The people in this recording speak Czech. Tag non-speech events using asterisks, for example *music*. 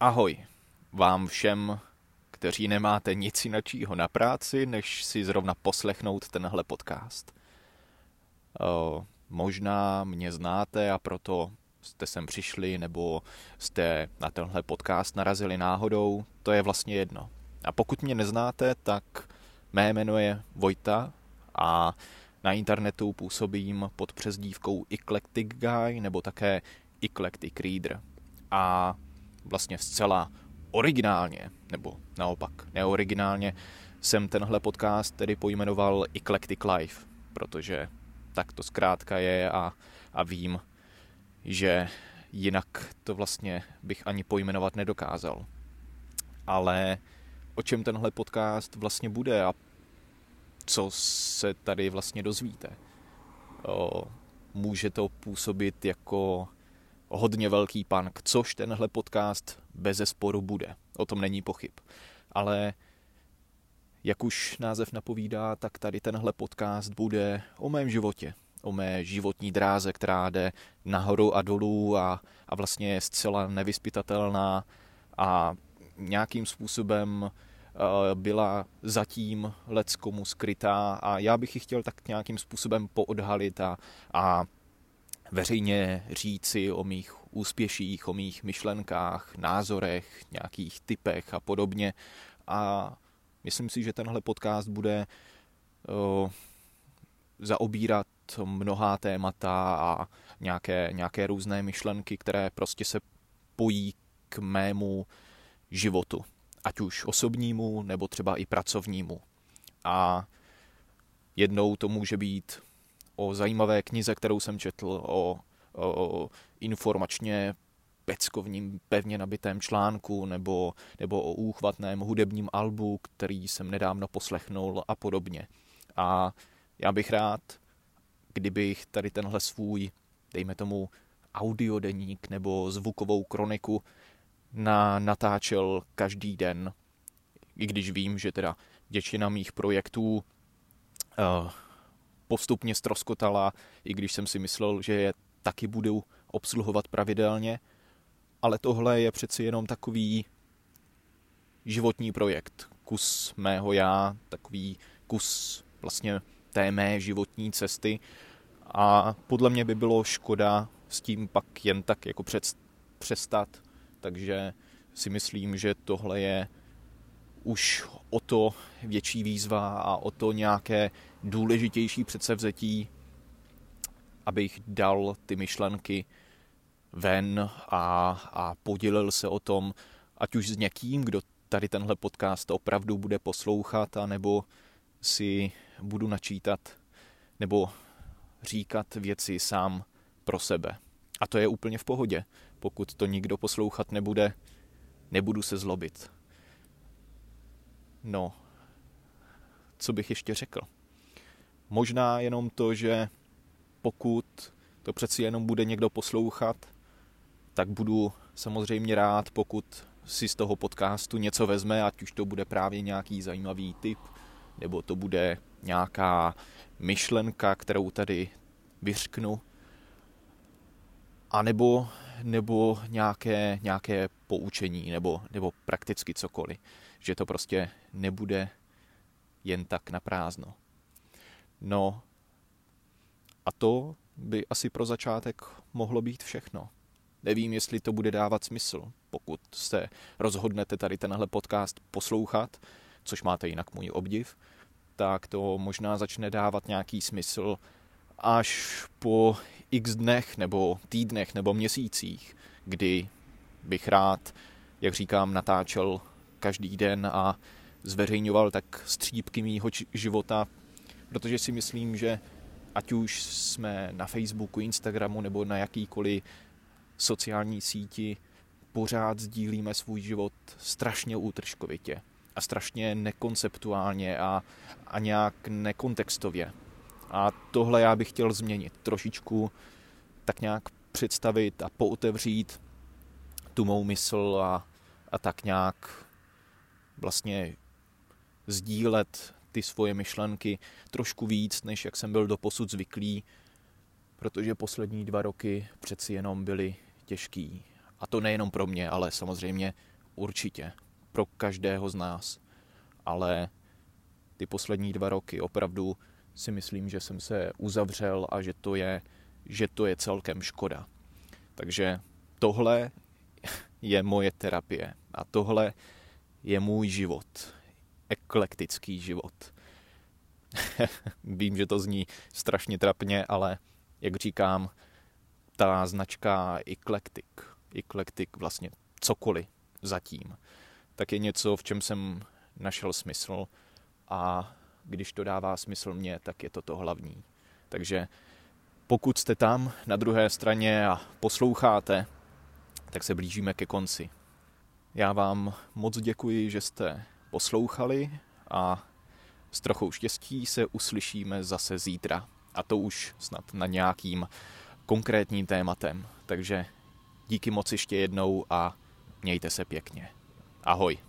Ahoj vám všem, kteří nemáte nic jiného na práci, než si zrovna poslechnout tenhle podcast. Možná mě znáte a proto jste sem přišli, nebo jste na tenhle podcast narazili náhodou, to je vlastně jedno. A pokud mě neznáte, tak mé jméno je Vojta a na internetu působím pod přezdívkou Eclectic Guy nebo také Eclectic Reader. A vlastně zcela originálně, nebo naopak neoriginálně, jsem tenhle podcast tedy pojmenoval Eclectic Life, protože tak to zkrátka je a, a vím, že jinak to vlastně bych ani pojmenovat nedokázal. Ale o čem tenhle podcast vlastně bude a co se tady vlastně dozvíte. O, může to působit jako hodně velký punk, což tenhle podcast bez sporu bude. O tom není pochyb. Ale jak už název napovídá, tak tady tenhle podcast bude o mém životě, o mé životní dráze, která jde nahoru a dolů a, a vlastně je zcela nevyspytatelná a nějakým způsobem eh, byla zatím leckomu skrytá a já bych ji chtěl tak nějakým způsobem poodhalit a, a veřejně říci o mých úspěších, o mých myšlenkách, názorech, nějakých typech a podobně. A myslím si, že tenhle podcast bude o, zaobírat mnohá témata a nějaké, nějaké různé myšlenky, které prostě se pojí k mému životu. Ať už osobnímu, nebo třeba i pracovnímu. A jednou to může být o zajímavé knize, kterou jsem četl, o, o informačně peckovním pevně nabitém článku nebo, nebo o úchvatném hudebním albu, který jsem nedávno poslechnul a podobně. A já bych rád, kdybych tady tenhle svůj, dejme tomu, audiodeník nebo zvukovou kroniku na, natáčel každý den, i když vím, že teda většina mých projektů uh, postupně stroskotala, i když jsem si myslel, že je taky budu obsluhovat pravidelně, ale tohle je přeci jenom takový životní projekt, kus mého já, takový kus vlastně té mé životní cesty. A podle mě by bylo škoda s tím pak jen tak jako přestat, takže si myslím, že tohle je už o to větší výzva a o to nějaké důležitější předsevzetí, abych dal ty myšlenky ven a, a podělil se o tom, ať už s někým, kdo tady tenhle podcast opravdu bude poslouchat, anebo si budu načítat nebo říkat věci sám pro sebe. A to je úplně v pohodě. Pokud to nikdo poslouchat nebude, nebudu se zlobit. No, co bych ještě řekl? Možná jenom to, že pokud to přeci jenom bude někdo poslouchat, tak budu samozřejmě rád, pokud si z toho podcastu něco vezme, ať už to bude právě nějaký zajímavý tip, nebo to bude nějaká myšlenka, kterou tady vyřknu, a nebo, nebo nějaké, nějaké poučení, nebo, nebo prakticky cokoliv. Že to prostě nebude jen tak na prázdno. No a to by asi pro začátek mohlo být všechno. Nevím, jestli to bude dávat smysl, pokud se rozhodnete tady tenhle podcast poslouchat, což máte jinak můj obdiv, tak to možná začne dávat nějaký smysl až po x dnech nebo týdnech nebo měsících, kdy bych rád, jak říkám, natáčel každý den a zveřejňoval tak střípky mýho života, protože si myslím, že ať už jsme na Facebooku, Instagramu nebo na jakýkoliv sociální síti, pořád sdílíme svůj život strašně útržkovitě a strašně nekonceptuálně a, a nějak nekontextově. A tohle já bych chtěl změnit. Trošičku tak nějak představit a pootevřít tu mou mysl a, a tak nějak vlastně sdílet ty svoje myšlenky trošku víc, než jak jsem byl doposud zvyklý, protože poslední dva roky přeci jenom byly těžký A to nejenom pro mě, ale samozřejmě určitě pro každého z nás. Ale ty poslední dva roky opravdu si myslím, že jsem se uzavřel a že to je, že to je celkem škoda. Takže tohle je moje terapie a tohle je můj život. Eklektický život. *laughs* Vím, že to zní strašně trapně, ale jak říkám, ta značka Eclectic, Eclectic vlastně cokoliv zatím, tak je něco, v čem jsem našel smysl a když to dává smysl mně, tak je to to hlavní. Takže pokud jste tam na druhé straně a posloucháte, tak se blížíme ke konci. Já vám moc děkuji, že jste poslouchali a s trochou štěstí se uslyšíme zase zítra. A to už snad na nějakým konkrétním tématem. Takže díky moc ještě jednou a mějte se pěkně. Ahoj.